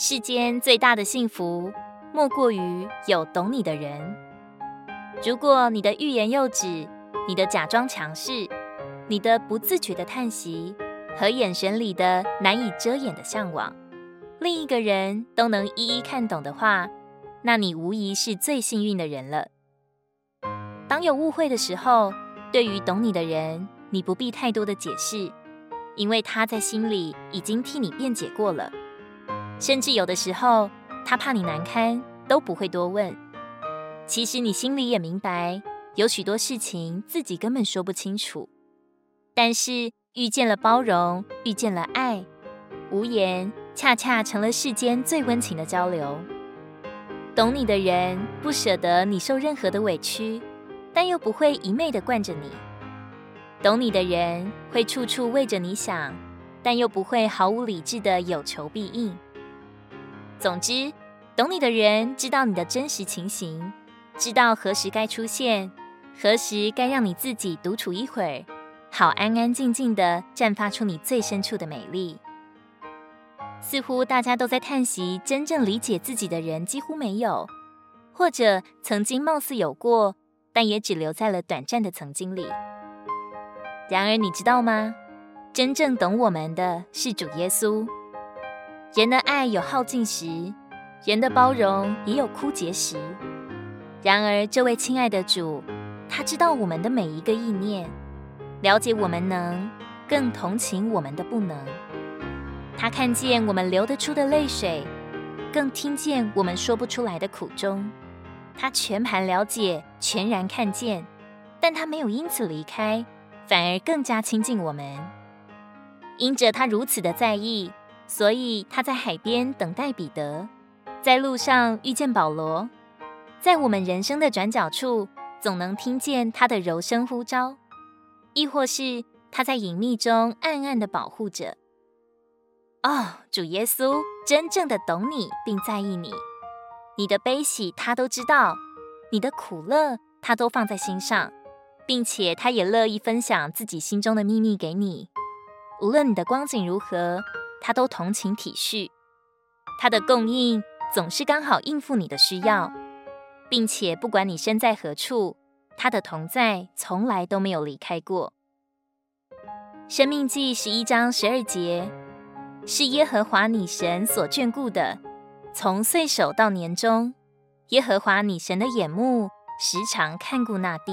世间最大的幸福，莫过于有懂你的人。如果你的欲言又止，你的假装强势，你的不自觉的叹息，和眼神里的难以遮掩的向往，另一个人都能一一看懂的话，那你无疑是最幸运的人了。当有误会的时候，对于懂你的人，你不必太多的解释，因为他在心里已经替你辩解过了。甚至有的时候，他怕你难堪，都不会多问。其实你心里也明白，有许多事情自己根本说不清楚。但是遇见了包容，遇见了爱，无言恰恰成了世间最温情的交流。懂你的人不舍得你受任何的委屈，但又不会一昧的惯着你。懂你的人会处处为着你想，但又不会毫无理智的有求必应。总之，懂你的人知道你的真实情形，知道何时该出现，何时该让你自己独处一会儿，好安安静静地绽放出你最深处的美丽。似乎大家都在叹息，真正理解自己的人几乎没有，或者曾经貌似有过，但也只留在了短暂的曾经里。然而，你知道吗？真正懂我们的是主耶稣。人的爱有耗尽时，人的包容也有枯竭时。然而，这位亲爱的主，他知道我们的每一个意念，了解我们能，更同情我们的不能。他看见我们流得出的泪水，更听见我们说不出来的苦衷。他全盘了解，全然看见，但他没有因此离开，反而更加亲近我们。因着他如此的在意。所以他在海边等待彼得，在路上遇见保罗，在我们人生的转角处，总能听见他的柔声呼召，亦或是他在隐秘中暗暗的保护着。哦，主耶稣真正的懂你并在意你，你的悲喜他都知道，你的苦乐他都放在心上，并且他也乐意分享自己心中的秘密给你，无论你的光景如何。他都同情体恤，他的供应总是刚好应付你的需要，并且不管你身在何处，他的同在从来都没有离开过。生命记十一章十二节，是耶和华你神所眷顾的，从岁首到年终，耶和华你神的眼目时常看顾那地。